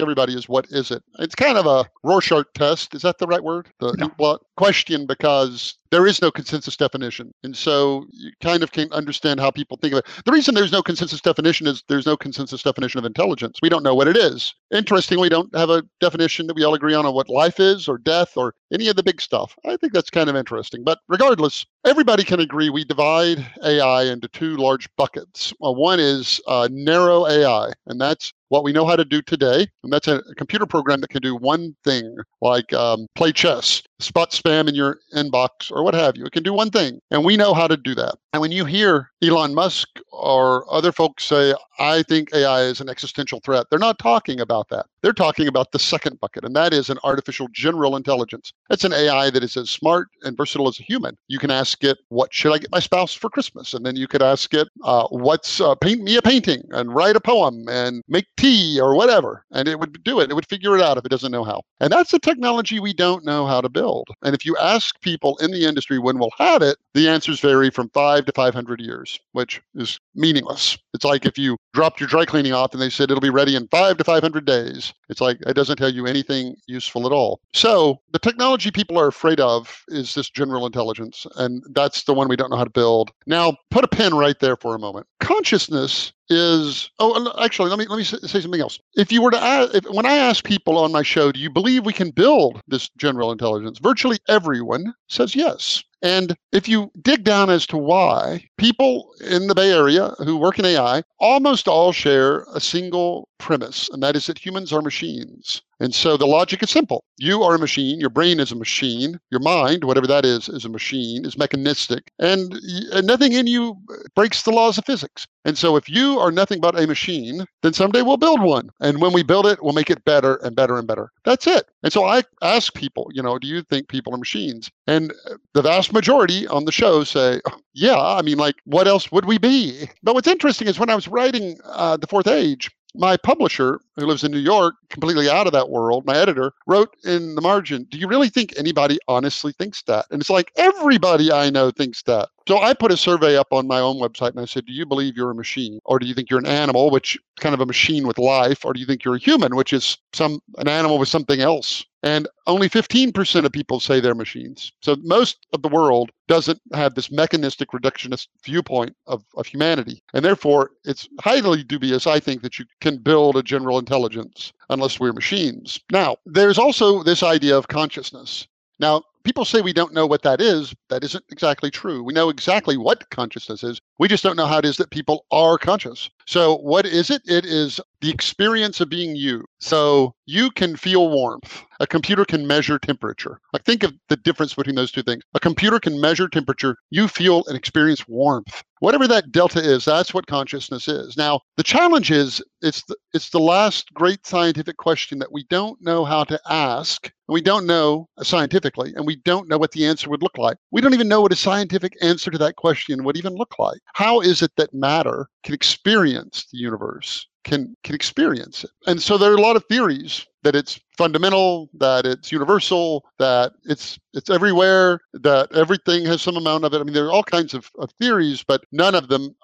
everybody is, "What is it?" It's kind of a Rorschach test. Is that the right word? The no. Question because there is no consensus definition. And so you kind of can't understand how people think of it. The reason there's no consensus definition is there's no consensus definition of intelligence. We don't know what it is. Interestingly, we don't have a definition that we all agree on on what life is or death or any of the big stuff. I think that's kind of interesting. But regardless, everybody can agree we divide AI into two large buckets. Well, one is uh, narrow AI, and that's what we know how to do today. And that's a, computer program that can do one thing, like um, play chess, spot spam in your inbox, or what have you. It can do one thing. And we know how to do that. And when you hear Elon Musk or other folks say, I think AI is an existential threat, they're not talking about that. They're talking about the second bucket, and that is an artificial general intelligence. It's an AI that is as smart and versatile as a human. You can ask it, What should I get my spouse for Christmas? And then you could ask it, uh, What's uh, paint me a painting and write a poem and make tea or whatever. And it would do it. It would figure it out if it doesn't know how. And that's a technology we don't know how to build. And if you ask people in the industry when we'll have it, the answers vary from five to 500 years, which is meaningless. It's like if you dropped your dry cleaning off and they said it'll be ready in five to 500 days. It's like it doesn't tell you anything useful at all. So the technology people are afraid of is this general intelligence. And that's the one we don't know how to build. Now, put a pin right there for a moment. Consciousness is oh actually let me let me say something else. If you were to ask if, when i ask people on my show do you believe we can build this general intelligence? Virtually everyone says yes. And if you dig down as to why, people in the Bay Area who work in AI almost all share a single premise, and that is that humans are machines. And so the logic is simple. You are a machine, your brain is a machine, your mind, whatever that is, is a machine, is mechanistic, and, and nothing in you breaks the laws of physics. And so if you are nothing but a machine, then someday we'll build one. And when we build it, we'll make it better and better and better. That's it. And so I ask people, you know, do you think people are machines? And the vast majority on the show say, yeah, I mean, like, what else would we be? But what's interesting is when I was writing uh, The Fourth Age, my publisher, who lives in New York, completely out of that world, my editor, wrote in the margin, Do you really think anybody honestly thinks that? And it's like, everybody I know thinks that. So I put a survey up on my own website and I said, Do you believe you're a machine? Or do you think you're an animal, which kind of a machine with life? Or do you think you're a human, which is some an animal with something else? And only 15% of people say they're machines. So most of the world doesn't have this mechanistic reductionist viewpoint of, of humanity. And therefore, it's highly dubious, I think, that you can build a general intelligence unless we're machines. Now, there's also this idea of consciousness. Now, people say we don't know what that is. That isn't exactly true. We know exactly what consciousness is. We just don't know how it is that people are conscious. So, what is it? It is the experience of being you. So, you can feel warmth. A computer can measure temperature. Like, think of the difference between those two things. A computer can measure temperature. You feel and experience warmth. Whatever that delta is, that's what consciousness is. Now, the challenge is it's the, it's the last great scientific question that we don't know how to ask. We don't know scientifically, and we don't know what the answer would look like. We don't even know what a scientific answer to that question would even look like. How is it that matter can experience the universe? Can can experience it. And so there are a lot of theories that it's fundamental, that it's universal, that it's it's everywhere, that everything has some amount of it. I mean, there are all kinds of, of theories, but none of them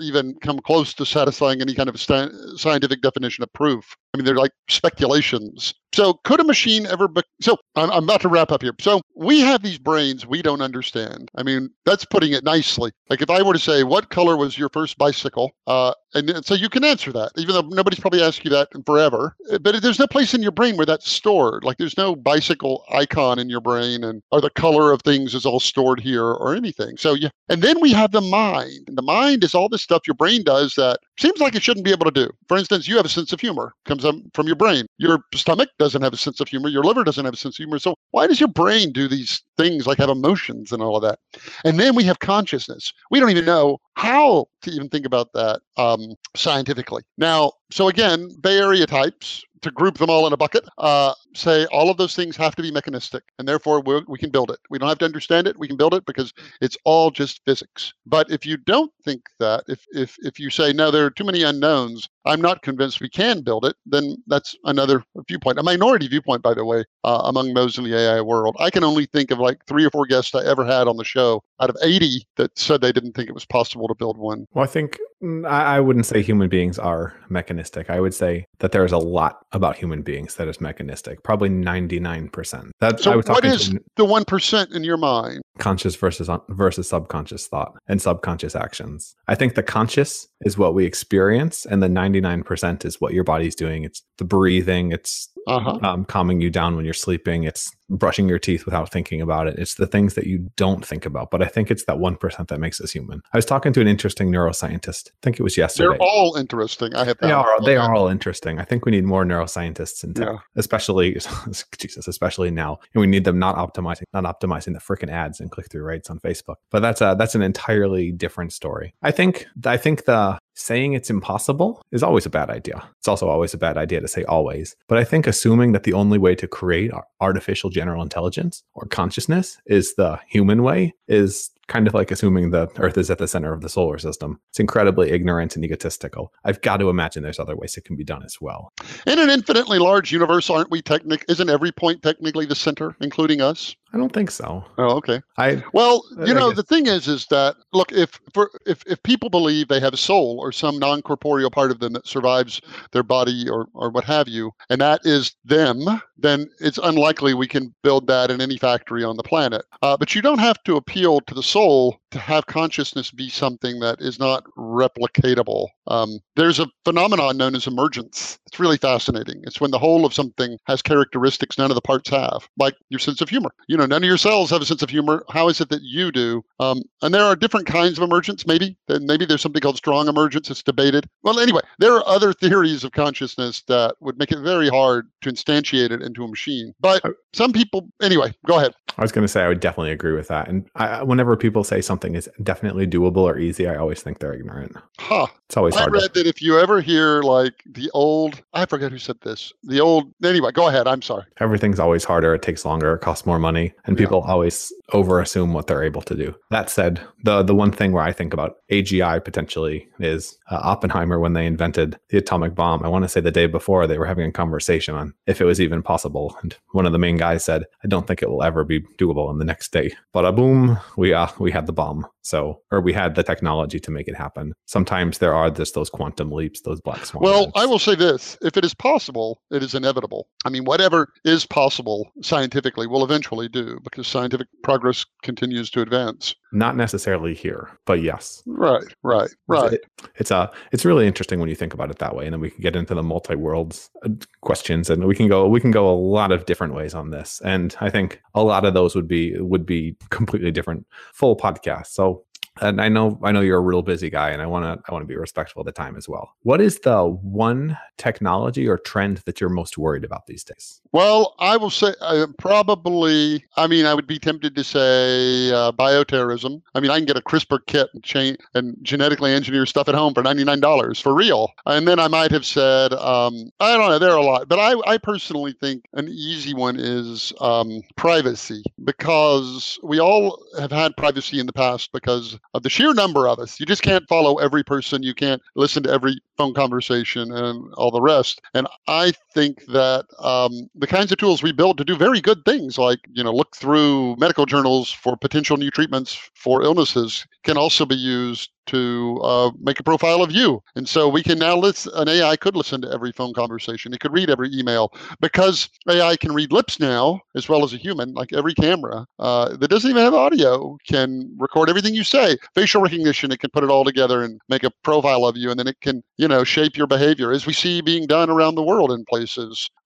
even come close to satisfying any kind of scientific definition of proof. I mean, they're like speculations. So, could a machine ever? Be- so, I'm, I'm about to wrap up here. So, we have these brains we don't understand. I mean, that's putting it nicely. Like, if I were to say, "What color was your first bicycle?" Uh, and so you can answer that, even though nobody's probably asked you that forever. But there's no place in your brain where that's stored. Like, there's no bicycle icon in your brain, and or the color of things is all stored here or anything. So, yeah. And then we have the mind. And the mind is all this stuff your brain does that seems like it shouldn't be able to do. For instance, you have a sense of humor comes from your brain. Your stomach doesn't have a sense of humor. Your liver doesn't have a sense of humor. So why does your brain do these things like have emotions and all of that? And then we have consciousness. We don't even know how to even think about that um, scientifically. Now, so again, Bay Area types to group them all in a bucket, uh, say all of those things have to be mechanistic, and therefore we can build it. We don't have to understand it; we can build it because it's all just physics. But if you don't think that, if if if you say no, there are too many unknowns, I'm not convinced we can build it, then that's another viewpoint, a minority viewpoint, by the way, uh, among those in the AI world. I can only think of like three or four guests I ever had on the show out of 80 that said they didn't think it was possible to build one. Well, I think mm, I wouldn't say human beings are mechanistic. I would say that there's a lot about human beings that is mechanistic, probably 99%. That, so what is to, the 1% in your mind? Conscious versus versus subconscious thought and subconscious actions. I think the conscious is what we experience and the 99% is what your body's doing. It's the breathing, it's uh-huh. um, calming you down when you're sleeping. It's brushing your teeth without thinking about it. It's the things that you don't think about. But I think it's that 1% that makes us human. I was talking to an interesting neuroscientist. I think it was yesterday. They're all interesting. I have they are, they are all interesting. I think we need more neuroscientists in tech, yeah. especially Jesus, especially now. And we need them not optimizing, not optimizing the freaking ads and click through rates on Facebook. But that's a that's an entirely different story. I think I think the saying it's impossible is always a bad idea. It's also always a bad idea to say always. But I think assuming that the only way to create artificial general intelligence or consciousness is the human way is kind of like assuming the Earth is at the center of the solar system. It's incredibly ignorant and egotistical. I've got to imagine there's other ways it can be done as well. In an infinitely large universe, aren't we technic? Isn't every point technically the center, including us? I don't think so. Oh, okay. I well, you I know, the thing is, is that look, if for if if people believe they have a soul or some non corporeal part of them that survives their body or or what have you, and that is them, then it's unlikely we can build that in any factory on the planet. Uh, but you don't have to appeal to the soul to have consciousness be something that is not replicatable. Um, there's a phenomenon known as emergence. It's really fascinating. It's when the whole of something has characteristics none of the parts have, like your sense of humor. You know, none of your cells have a sense of humor. How is it that you do? Um, and there are different kinds of emergence, maybe. And maybe there's something called strong emergence. It's debated. Well, anyway, there are other theories of consciousness that would make it very hard to instantiate it into a machine. But some people, anyway, go ahead. I was going to say I would definitely agree with that. And I, whenever people say something is definitely doable or easy, I always think they're ignorant. Huh. It's always I hard. read To, that if you ever hear like the old, I forget who said this. The old, anyway, go ahead. I'm sorry. everything's always harder. It takes longer. It costs more money, and Yeah. people always over assume what they're able to do. That said, the the one thing where I think about AGI potentially is uh, Oppenheimer when they invented the atomic bomb. I want to say the day before they were having a conversation on if it was even possible, and one of the main guys said, "I don't think it will ever be doable." And the next day, bada boom, we uh, we had the bomb. So, or we had the technology to make it happen. Sometimes there are just those quantum leaps, those black swans. Well, I will say this if it is possible, it is inevitable. I mean, whatever is possible scientifically will eventually do because scientific progress continues to advance. Not necessarily here, but yes. Right, right, right. It- it's a it's really interesting when you think about it that way, and then we can get into the multi worlds uh, questions, and we can go we can go a lot of different ways on this, and I think a lot of those would be would be completely different full podcasts. So. And I know I know you're a real busy guy, and I want to I want to be respectful of the time as well. What is the one technology or trend that you're most worried about these days? Well, I will say uh, probably. I mean, I would be tempted to say uh, bioterrorism. I mean, I can get a CRISPR kit and, chain, and genetically engineer stuff at home for ninety nine dollars for real. And then I might have said, um, I don't know, there are a lot, but I, I personally think an easy one is um, privacy because we all have had privacy in the past because of the sheer number of us. You just can't follow every person. You can't listen to every phone conversation and all the rest. And I think that um, the kinds of tools we build to do very good things, like you know, look through medical journals for potential new treatments for illnesses, can also be used to uh, make a profile of you. And so we can now listen. An AI could listen to every phone conversation. It could read every email because AI can read lips now as well as a human. Like every camera uh, that doesn't even have audio can record everything you say. Facial recognition, it can put it all together and make a profile of you, and then it can you know shape your behavior as we see being done around the world in places.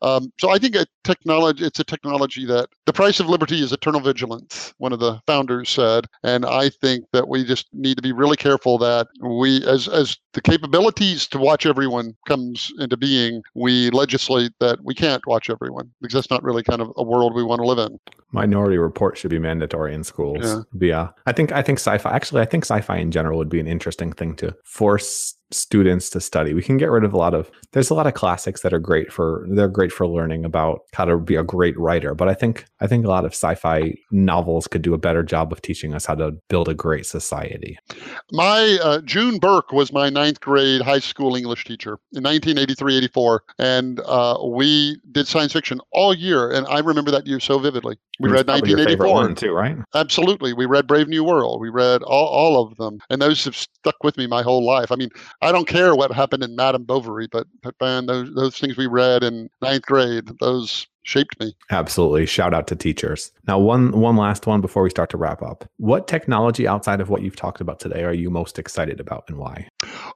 Um, so I think a technology, it's a technology that the price of liberty is eternal vigilance. One of the founders said, and I think that we just need to be really careful that we, as as the capabilities to watch everyone comes into being, we legislate that we can't watch everyone because that's not really kind of a world we want to live in. Minority Report should be mandatory in schools. Yeah. Be a, I think I think sci-fi. Actually, I think sci-fi in general would be an interesting thing to force students to study. We can get rid of a lot of. There's a lot of classics that are great for. They're great for learning about how to be a great writer. But I think I think a lot of sci-fi novels could do a better job of teaching us how to build a great society. My uh, June Burke was my ninth grade high school English teacher in 1983, 84, and uh, we did science fiction all year, and I remember that year so vividly. We read probably your favorite 1984. one too, right? Absolutely, we read Brave New World. We read all, all of them, and those have stuck with me my whole life. I mean, I don't care what happened in Madame Bovary, but but man, those those things we read in ninth grade, those shaped me. Absolutely. Shout out to teachers. Now, one one last one before we start to wrap up. What technology outside of what you've talked about today are you most excited about and why?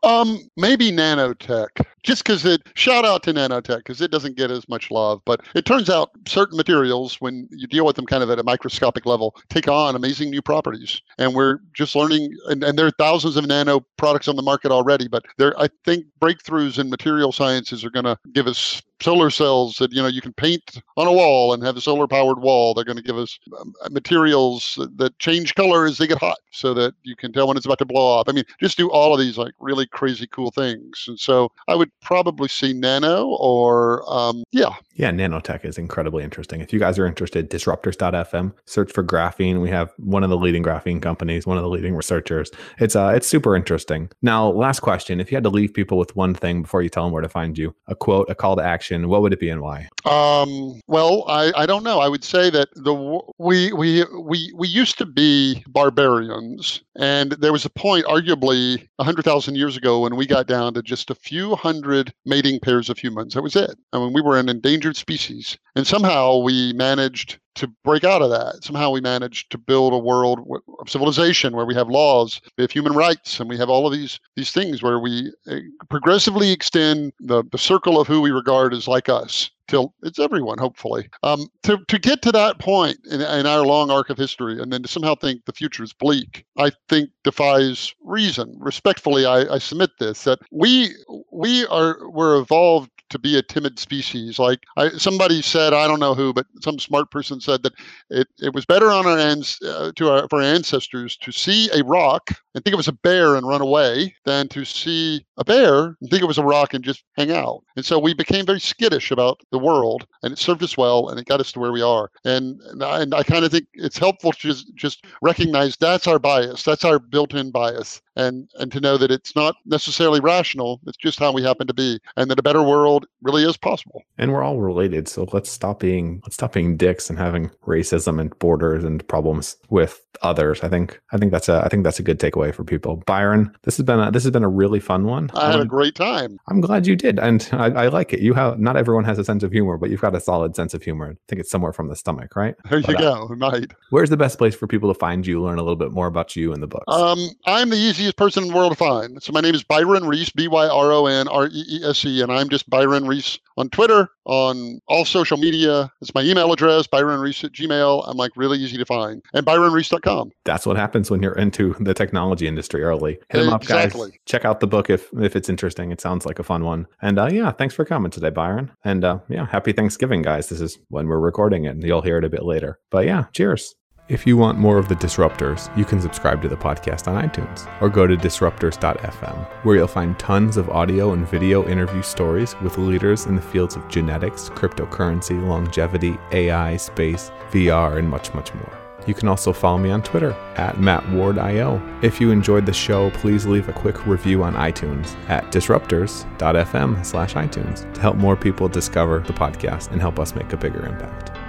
Um, maybe nanotech, just because it. Shout out to nanotech because it doesn't get as much love, but it turns out certain materials, when you deal with them kind of at a microscopic level, take on amazing new properties, and we're just learning. And, and there are thousands of nano products on the market already, but there, I think, breakthroughs in material sciences are going to give us solar cells that you know you can paint on a wall and have a solar powered wall they're going to give us um, materials that- change color as they get hot so that you can tell when it's about to blow up i mean just do all of these like really crazy cool things and so i would probably see nano or um, yeah Yeah, nanotech is incredibly interesting. If you guys are interested, disruptors.fm, search for graphene. We have one of the leading graphene companies, one of the leading researchers. It's uh it's super interesting. Now, last question. If you had to leave people with one thing before you tell them where to find you, a quote, a call to action, what would it be and why? Um, well, I, I don't know. I would say that the we we we we used to be barbarians, and there was a point, arguably hundred thousand years ago, when we got down to just a few hundred mating pairs of humans. That was it. I mean, we were an endangered species, and somehow we managed to break out of that. Somehow we managed to build a world of civilization where we have laws, we have human rights, and we have all of these these things where we uh, progressively extend the, the circle of who we regard as like us till it's everyone, hopefully. Um, to, to get to that point in, in our long arc of history and then to somehow think the future is bleak, I think defies reason. Respectfully, I, I submit this that we we are we're evolved to be a timid species. Like I, somebody said I don't know who, but some smart person said that it, it was better on our ends uh, to our for our ancestors to see a rock and think it was a bear and run away than to see a bear and think it was a rock and just hang out. And so we became very skittish about the world, and it served us well, and it got us to where we are. And and I, I kind of think it's helpful to just just recognize that's our bias, that's our built-in bias, and and to know that it's not necessarily rational it's just how we happen to be and that a better world really is possible and we're all related so let's stop being let's stop being dicks and having racism and borders and problems with others i think i think that's a i think that's a good takeaway for people byron this has been a this has been a really fun one i had um, a great time i'm glad you did and I, I, like it you have not everyone has a sense of humor but you've got a solid sense of humor i think it's somewhere from the stomach right there you but, uh, go right where's the best place for people to find you learn a little bit more about you and the books um i'm the easiest easiest person in the world to find. So my name is Byron Reese, B Y R O N R E E S E, and I'm just Byron Reese on Twitter, on all social media. It's my email address, Byron Reese at Gmail. I'm like really easy to find. And ByronReese.com. That's what happens when you're into the technology industry early. Hit them exactly. up, guys. Check out the book if if it's interesting. It sounds like a fun one. And uh, yeah, thanks for coming today, Byron. And uh, yeah, happy Thanksgiving, guys. This is when we're recording it, and you'll hear it a bit later. But yeah, cheers. If you want more of the Disruptors, you can subscribe to the podcast on iTunes or go to disruptors.fm, where you'll find tons of audio and video interview stories with leaders in the fields of genetics, cryptocurrency, longevity, AI, space, VR, and much, much more. You can also follow me on Twitter at MattWardIO. If you enjoyed the show, please leave a quick review on iTunes at disruptors.fm slash iTunes to help more people discover the podcast and help us make a bigger impact.